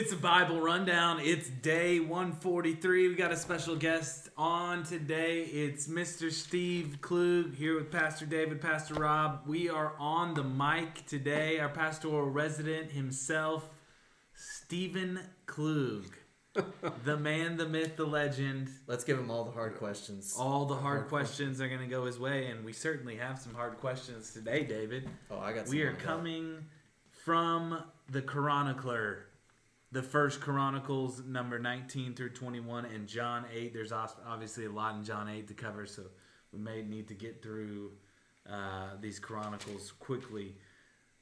It's a Bible rundown. It's day 143. We got a special guest on today. It's Mr. Steve Klug here with Pastor David, Pastor Rob. We are on the mic today. Our pastoral resident himself, Stephen Klug. the man, the myth, the legend. Let's give him all the hard questions. All the hard, questions are going to go his way, and we certainly have some hard questions today, David. Oh, I got. We are up. coming from the Chronicler, the first Chronicles, number 19 through 21, and John 8. There's obviously a lot in John 8 to cover, so we may need to get through uh, these Chronicles quickly.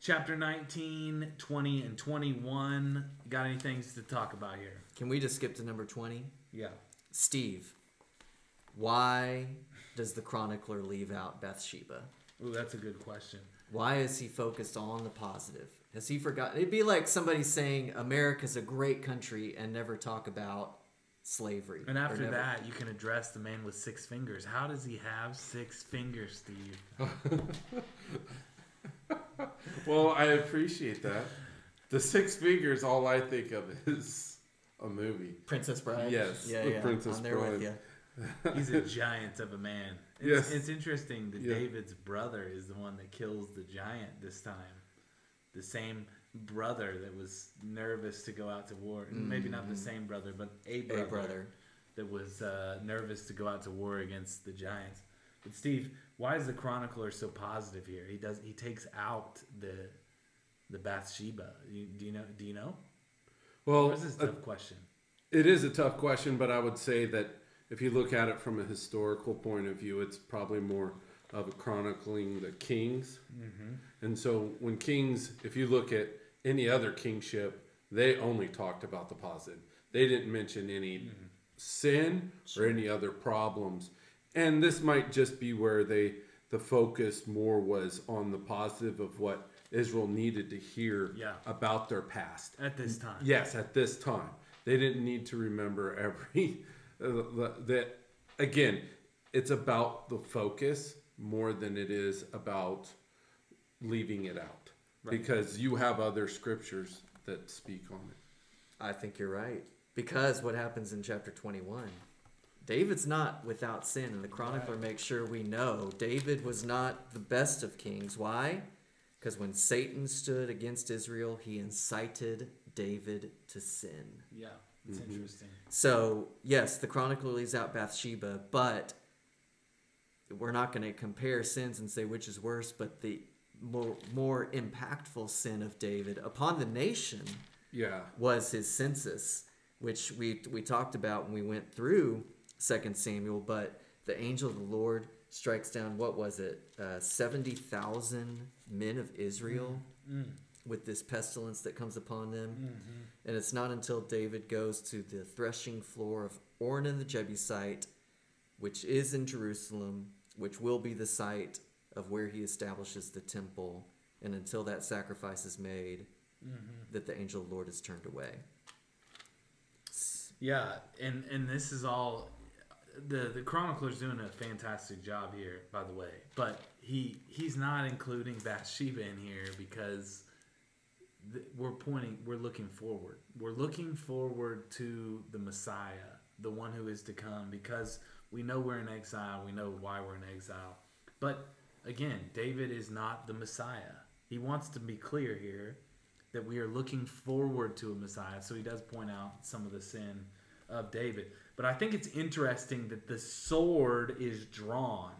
Chapter 19, 20, and 21. Got any things to talk about here? Can we just skip to number twenty? Yeah. Steve, why does the chronicler leave out Bathsheba? Ooh, that's a good question. Why is he focused on the positive? Has he forgotten? It'd be like somebody saying America's a great country and never talk about slavery. And after never- that, you can address the man with six fingers. How does he have six fingers, Steve? Well, I appreciate that. The six fingers, all I think of is a movie. Princess Bride. Yes, yeah, yeah. Princess I'm there with you. He's a giant of a man. It's, Yes. it's interesting that Yeah. David's brother is the one that kills the giant this time. The same brother that was nervous to go out to war. Maybe not the same brother, but a brother, A brother. that was uh, nervous to go out to war against the giants. But Steve, why is the chronicler so positive here? He does he takes out the the Bathsheba. You, do you know? Do you know? Well, This is a uh, tough question. it is a tough question, but I would say that if you look at it from a historical point of view, it's probably more of chronicling the kings. And so when kings, if you look at any other kingship, they only talked about the positive. They didn't mention any sin or any other problems. And this might just be where they the focus more was on the positive of what Israel needed to hear Yeah. about their past. At this time, Yes, at this time, they didn't need to remember every uh, that. Again, it's about the focus more than it is about leaving it out, because you have other scriptures that speak on it. I think you're right. Because what happens in chapter 21? David's not without sin, and the chronicler makes sure we know David was not the best of kings. Why? Because when Satan stood against Israel, he incited David to sin. yeah, it's mm-hmm. interesting. So, yes, the chronicler leaves out Bathsheba, but we're not going to compare sins and say which is worse, but the more, more impactful sin of David upon the nation Yeah, was his census, which we we talked about when we went through Second Samuel. But the angel of the Lord strikes down what was it, uh, seventy thousand men of Israel mm-hmm. mm. with this pestilence that comes upon them. Mm-hmm. And it's not until David goes to the threshing floor of Ornan the Jebusite, which is in Jerusalem, which will be the site of where he establishes the temple, and until that sacrifice is made, mm-hmm. that the angel of the Lord is turned away. Yeah, and and this is all the the chronicler's doing a fantastic job here, by the way. But he he's not including Bathsheba in here because th- we're pointing, we're looking forward. We're looking forward to the Messiah, the one who is to come, because we know we're in exile. We know why we're in exile. But again, David is not the Messiah. He wants to be clear here that we are looking forward to a Messiah. So he does point out some of the sin of David. But I think it's interesting that the sword is drawn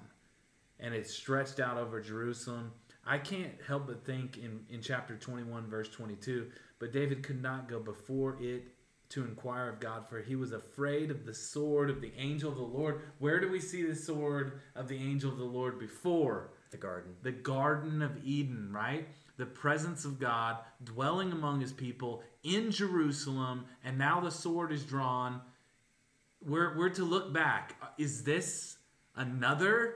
and it's stretched out over Jerusalem. I can't help but think in, in chapter 21, verse 22, but David could not go before it to inquire of God, for he was afraid of the sword of the angel of the Lord. Where do we see the sword of the angel of the Lord before? The garden. the Garden of Eden, right? The presence of God dwelling among his people in Jerusalem, and now the sword is drawn. We're, we're to look back. Is this another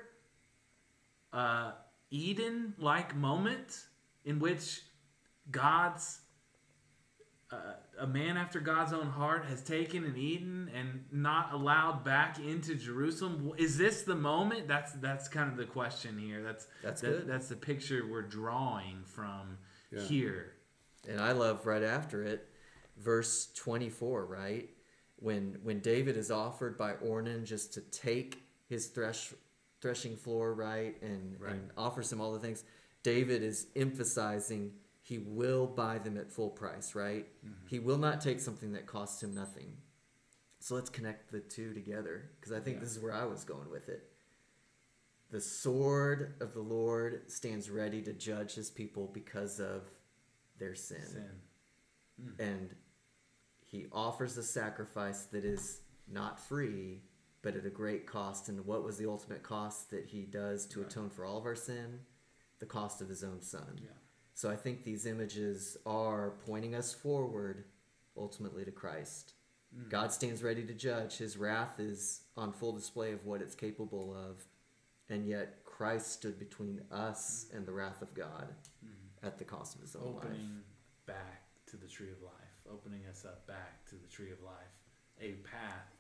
uh, Eden like moment in which God's uh, a man after God's own heart has taken and eaten and not allowed back into Jerusalem. Is this the moment? That's that's kind of the question here. That's That's that- good. That's the picture we're drawing from Yeah. here. And I love right after it verse 24, right? When when David is offered by Ornan just to take his thresh threshing floor, right, and, Right. and offers him all the things, David is emphasizing he will buy them at full price, right? Mm-hmm. He will not take something that costs him nothing. So let's connect the two together because I think Yeah. this is where I was going with it. The sword of the Lord stands ready to judge his people because of their sin. Sin. Mm. And he offers a sacrifice that is not free, but at a great cost. And what was the ultimate cost that he does to Right. atone for all of our sin? The cost of his own son. Yeah. So I think these images are pointing us forward ultimately to Christ. Mm. God stands ready to judge. His wrath is on full display of what it's capable of. And yet Christ stood between us and the wrath of God at the cost of his own life. Opening back to the tree of life, opening us up back to the tree of life, a path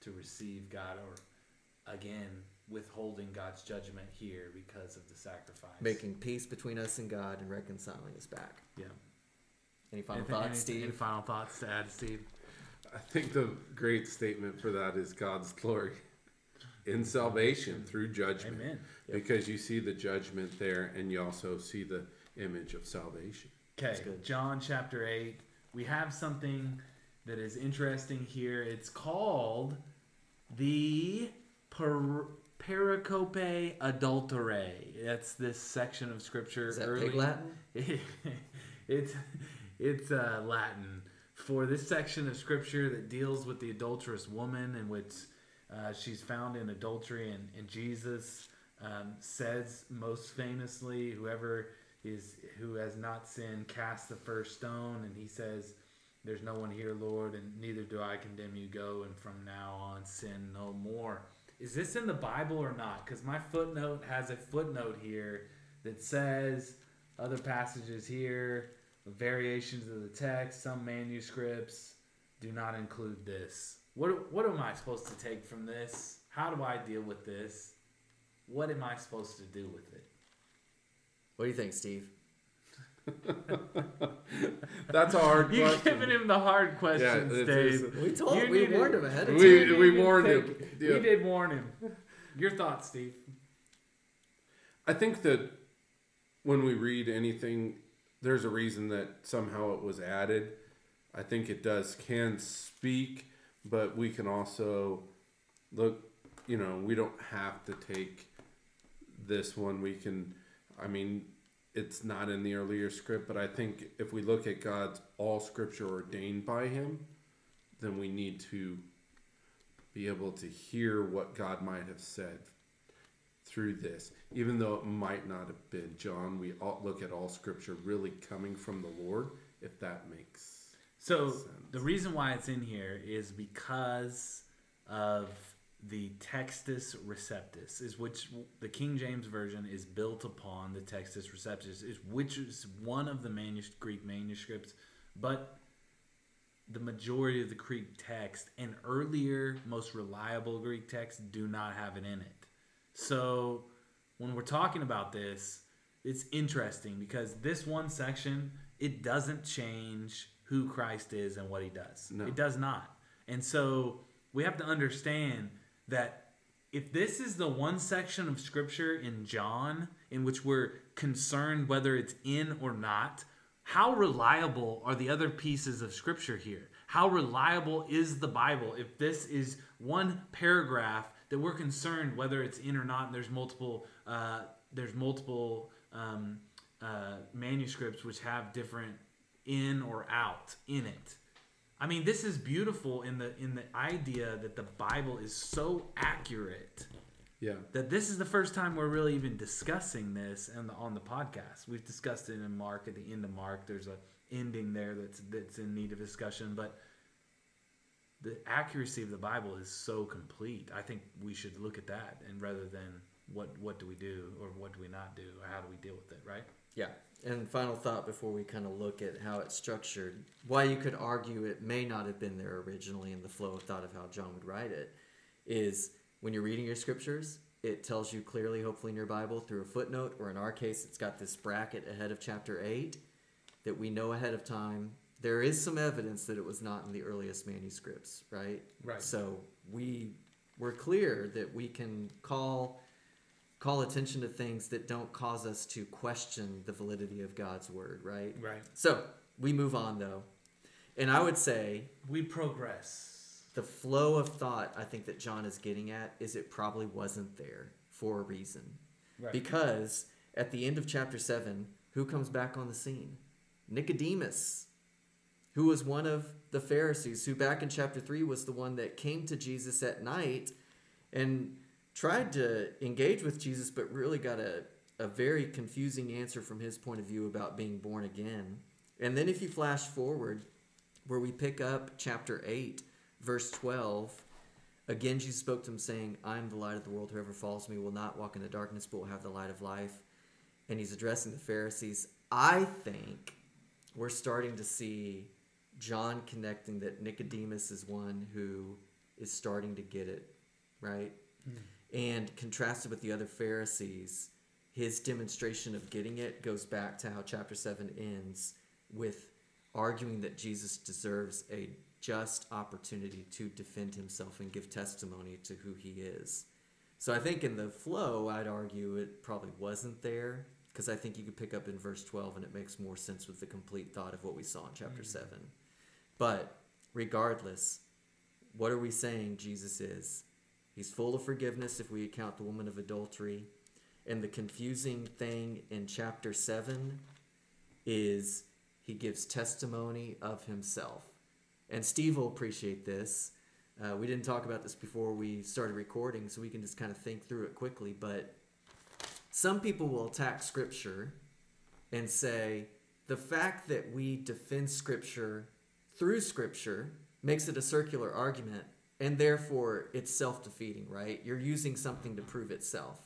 to receive God, or again, withholding God's judgment here because of the sacrifice. Making peace between us and God and reconciling us back. yeah. Any final Anything- thoughts, any- Steve? Any final thoughts to add, Steve? I think the great statement for that is God's glory in salvation through judgment. Amen. Because you see the judgment there and you also see the image of salvation. Okay. John chapter 8. We have something that is interesting here. It's called the per- pericope adulterae. That's this section of scripture. Is that early. pig Latin? it's it's uh, Latin for this section of scripture that deals with the adulterous woman in which uh, she's found in adultery, and, and Jesus um, says most famously, "Whoever is who has not sinned, cast the first stone." And he says, "There's no one here, Lord, and neither do I condemn you. Go and from now on sin no more." Is this in the Bible or not? Because my footnote has a footnote here that says other passages here, variations of the text, some manuscripts do not include this. What what am I supposed to take from this? How do I deal with this? What am I supposed to do with it? What do you think, Steve? That's a hard You're question. giving him the hard questions, it's- Dave. it's- We told You we needed- warned him ahead of time. You we warned to him. Yeah. We did warn him. Your thoughts, Steve? I think that when we read anything, there's a reason that somehow it was added. I think it does can speak, but we can also look. You know, we don't have to take this one. We can. I mean, it's not in the earlier script, but I think if we look at God's all scripture ordained by Him, then we need to be able to hear what God might have said through this, even though it might not have been John. We all look at all scripture really coming from the Lord, if that makes So sense. the reason why it's in here is because of the Textus Receptus, is which the King James version is built upon the Textus Receptus, is which is one of the manus- Greek manuscripts, but the majority of the Greek text and earlier, most reliable Greek texts do not have it in it. So when we're talking about this, it's interesting because this one section it doesn't change who Christ is and what he does. No. It does not. And so we have to understand that if this is the one section of scripture in John in which we're concerned whether it's in or not, how reliable are the other pieces of scripture here? How reliable is the Bible if this is one paragraph that we're concerned whether it's in or not? And there's multiple, uh, there's multiple um, uh, manuscripts which have different in or out in it. I mean, this is beautiful in the in the idea that the Bible is so accurate yeah. that this is the first time we're really even discussing this on the on the podcast. We've discussed it in Mark at the end of Mark. There's a ending there that's that's in need of discussion, but the accuracy of the Bible is so complete. I think we should look at that and rather than what what do we do or what do we not do or how do we deal with it, right? Yeah. And final thought before we kind of look at how it's structured, why you could argue it may not have been there originally in the flow of thought of how John would write it, is when you're reading your scriptures, it tells you clearly, hopefully in your Bible, through a footnote, or in our case, it's got this bracket ahead of chapter 8 that we know ahead of time there is some evidence that it was not in the earliest manuscripts, right? Right. So we we're clear that we can call call attention to things that don't cause us to question the validity of God's word, right? Right. So we move on though. And I would say We progress. the flow of thought I think that John is getting at is it probably wasn't there for a reason. Right. Because at the end of chapter 7, who comes back on the scene? Nicodemus, who was one of the Pharisees, who back in chapter 3 was the one that came to Jesus at night and tried to engage with Jesus, but really got a, a very confusing answer from his point of view about being born again. And then if you flash forward, where we pick up chapter 8, verse 12, again Jesus spoke to him, saying, I am the light of the world. Whoever follows me will not walk in the darkness, but will have the light of life. And he's addressing the Pharisees. I think we're starting to see John connecting that Nicodemus is one who is starting to get it, right? Hmm. And contrasted with the other Pharisees, his demonstration of getting it goes back to how chapter 7 ends with arguing that Jesus deserves a just opportunity to defend himself and give testimony to who he is. So I think in the flow, I'd argue it probably wasn't there because I think you could pick up in verse 12 and it makes more sense with the complete thought of what we saw in chapter mm. 7. But regardless, what are we saying Jesus is? He's full of forgiveness if we account the woman of adultery. And the confusing thing in chapter 7 is he gives testimony of himself. And Steve will appreciate this. Uh, we didn't talk about this before we started recording, so we can just kind of think through it quickly. But some people will attack Scripture and say the fact that we defend Scripture through Scripture makes it a circular argument, and therefore it's self defeating, right? You're using something to prove itself.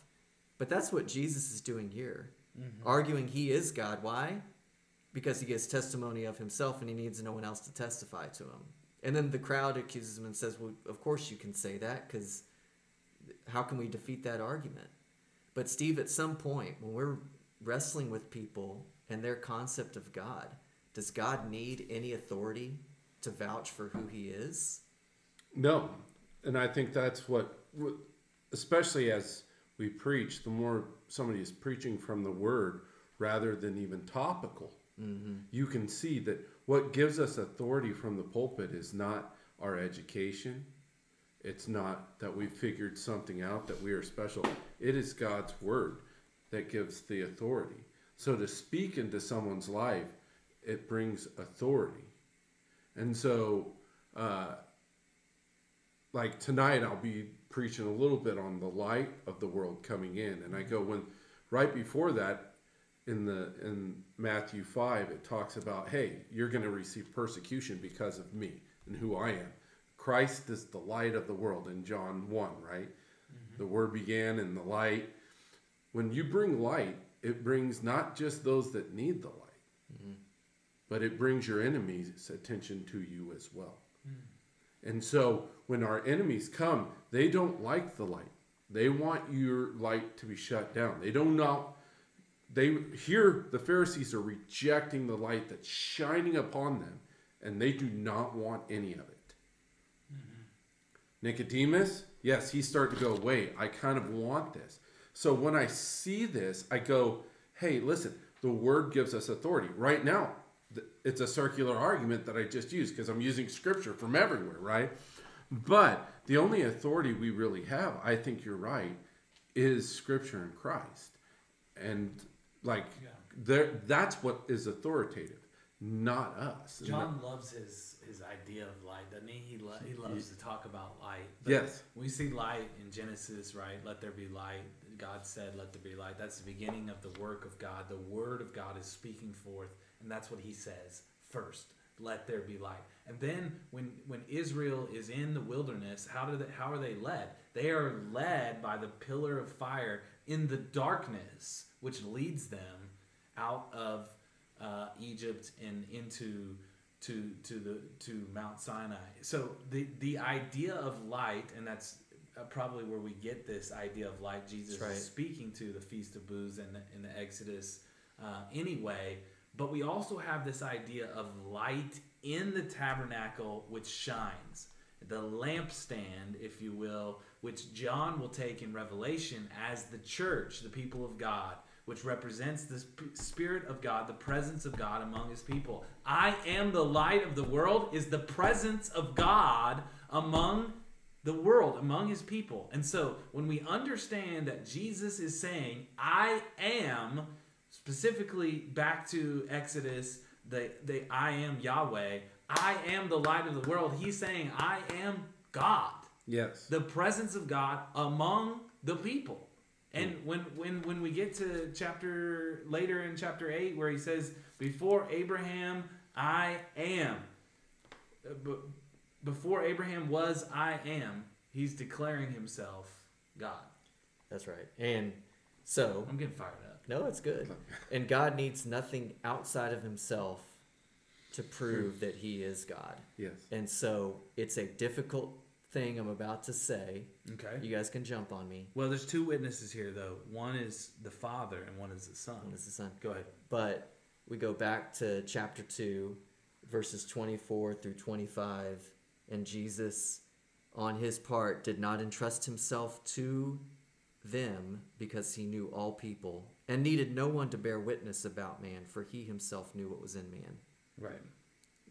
But that's what Jesus is doing here, mm-hmm. arguing he is God. Why? Because he gives testimony of himself and he needs no one else to testify to him. And then the crowd accuses him and says, Well, of course you can say that because how can we defeat that argument? But, Steve, at some point, when we're wrestling with people and their concept of God, does God need any authority to vouch for who he is? No, and I think that's what, especially as we preach, the more somebody is preaching from the Word rather than even topical, you can see that what gives us authority from the pulpit is not our education. It's not that we've figured something out that we are special. It is God's Word that gives the authority. So to speak into someone's life, it brings authority. And so, uh, like tonight I'll be preaching a little bit on the light of the world coming in. And I go mm-hmm. when right before that in the in Matthew 5 it talks about hey you're going to receive persecution because of me and who I am. Christ is the light of the world in John 1 right? Mm-hmm. The word began in the light. When you bring light it brings not just those that need the light mm-hmm. but it brings your enemies attention to you as well mm. And so when our enemies come, they don't like the light. They want your light to be shut down. They don't know. They here the Pharisees are rejecting the light that's shining upon them, and they do not want any of it. Mm-hmm. Nicodemus, yes, he's starting to go, wait, I kind of want this. So when I see this, I go, hey, listen, the word gives us authority. Right now, it's a circular argument that I just used because I'm using scripture from everywhere, right? But the only authority we really have, I think you're right, is scripture and Christ. And like Yeah. there that's what is authoritative, not us. John loves his his idea of light, doesn't he? He, lo- he loves to talk about light. Yes. We see light in Genesis, right? Let there be light. God said, "Let there be light." That's the beginning of the work of God. The Word of God is speaking forth, and that's what He says first. Let there be light. And then when when Israel is in the wilderness, how do they, how are they led? They are led by the pillar of fire in the darkness, which leads them out of uh, Egypt and into to to the to Mount Sinai. So the the idea of light, and that's uh, probably where we get this idea of light. Jesus right. is speaking to the Feast of Booths and in the Exodus. Uh, anyway, But we also have this idea of light in the tabernacle which shines. The lampstand, if you will, which John will take in Revelation as the church, the people of God, which represents the Spirit of God, the presence of God among his people. I am the light of the world, is the presence of God among the world, among his people. And so when we understand that Jesus is saying, I am, specifically back to Exodus, the, the I am Yahweh, I am the light of the world, he's saying, I am God Yes. the presence of God among the people. And when when when we get to chapter later in chapter 8 where he says before Abraham I am Uh, before Abraham was I am he's declaring himself God. That's right. And so, I'm getting fired up. No, it's good. And God needs nothing outside of himself to prove that he is God. yes. And so, it's a difficult thing I'm about to say. Okay. You guys can jump on me. Well, there's two witnesses here though. One is the father and one is the son. This is son. Go ahead. But we go back to chapter 2, verses 24 through 25, and Jesus, on his part, did not entrust himself to them because he knew all people and needed no one to bear witness about man, for he himself knew what was in man. Right.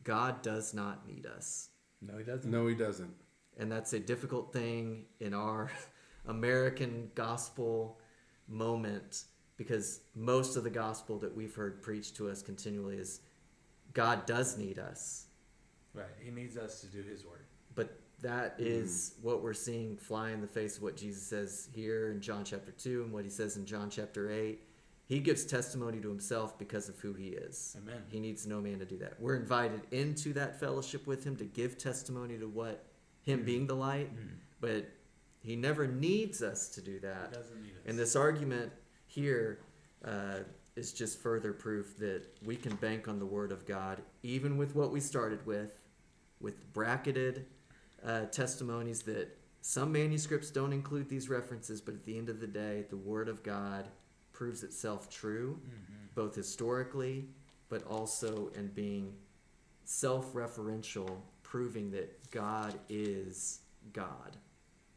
God does not need us. No, he doesn't. No, he doesn't. And that's a difficult thing in our American gospel moment because most of the gospel that we've heard preached to us continually is God does need us. Right. He needs us to do his work. But that hmm. is what we're seeing fly in the face of what Jesus says here in John chapter 2 and what he says in John chapter 8. He gives testimony to himself because of who he is. Amen. He needs no man to do that. We're invited into that fellowship with him to give testimony to what him hmm. being the light, hmm. but he never needs us to do He that. doesn't need us. And this argument here uh, is just further proof that we can bank on the Word of God, even with what we started with, with bracketed uh, testimonies that some manuscripts don't include these references, but at the end of the day, the Word of God proves itself true, both historically, but also in being self referential, proving that God is God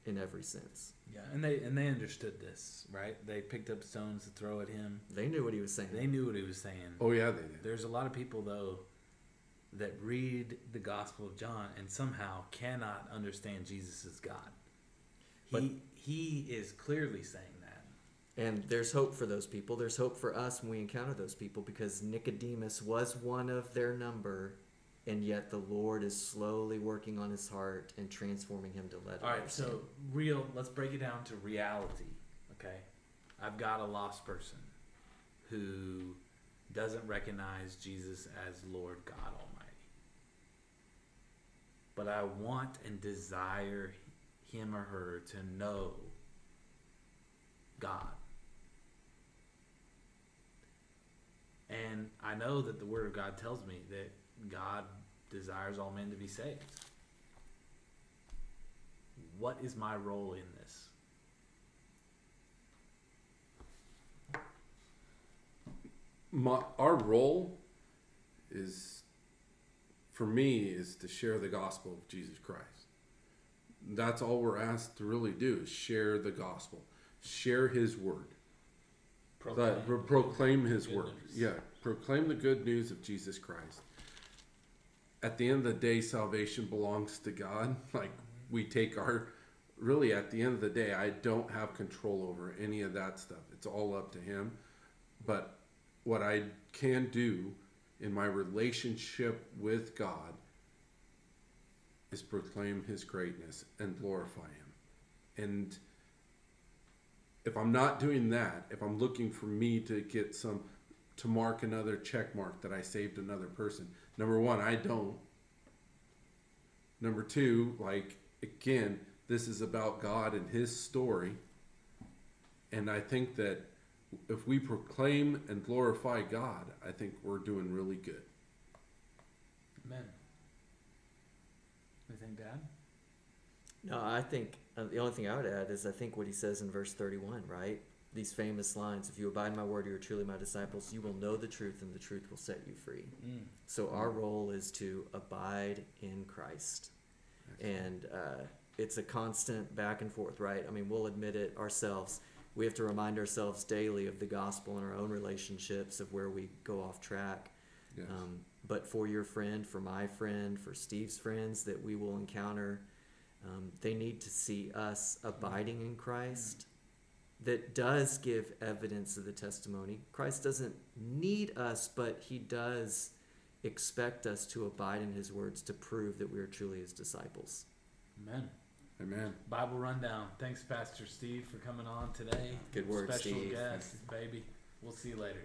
in every sense. Yeah, and they and they understood this, right? They picked up stones to throw at him. They knew what he was saying. They knew what he was saying. Oh yeah, they did. There's a lot of people though that read the Gospel of John and somehow cannot understand Jesus as God. He But- he is clearly saying that. And there's hope for those people. There's hope for us when we encounter those people because Nicodemus was one of their number, and yet the Lord is slowly working on his heart and transforming him to let him All right, understand. so real. Let's break it down to reality. Okay, I've got a lost person who doesn't recognize Jesus as Lord God Almighty, but I want and desire him or her to know God. And I know that the Word of God tells me that God desires all men to be saved. What is my role in this? My, our role is, for me, is to share the gospel of Jesus Christ. That's all we're asked to really do is share the gospel, share His word, That- pro- proclaim His word. news. Yeah, proclaim the good news of Jesus Christ. At the end of the day, salvation belongs to God. Like we take our, really, at the end of the day, I don't have control over any of that stuff. It's all up to Him. But what I can do in my relationship with God is proclaim His greatness and glorify Him. And if I'm not doing that, if I'm looking for me to get some, to mark another check mark that I saved another person, number one, I don't. Number two, like, again, this is about God and His story. And I think that if we proclaim and glorify God, I think we're doing really good. Amen. You think, Dad? No, I think uh, the only thing I would add is I think what he says in verse 31, right? these famous lines if you abide in my word you are truly my disciples you will know the truth and the truth will set you free Mm. so our role is to abide in christ and uh, it's a constant back and forth right i mean we'll admit it ourselves we have to remind ourselves daily of the gospel in our own relationships of where we go off track Yes. um, but for your friend, for my friend, for Steve's friends that we will encounter, um, they need to see us abiding in Christ. That does give evidence of the testimony. Christ doesn't need us, but he does expect us to abide in his words to prove that we are truly his disciples. Amen. Amen. Bible rundown. Thanks, Pastor Steve, for coming on today. Good work, Special Steve. guest, baby. We'll see you later.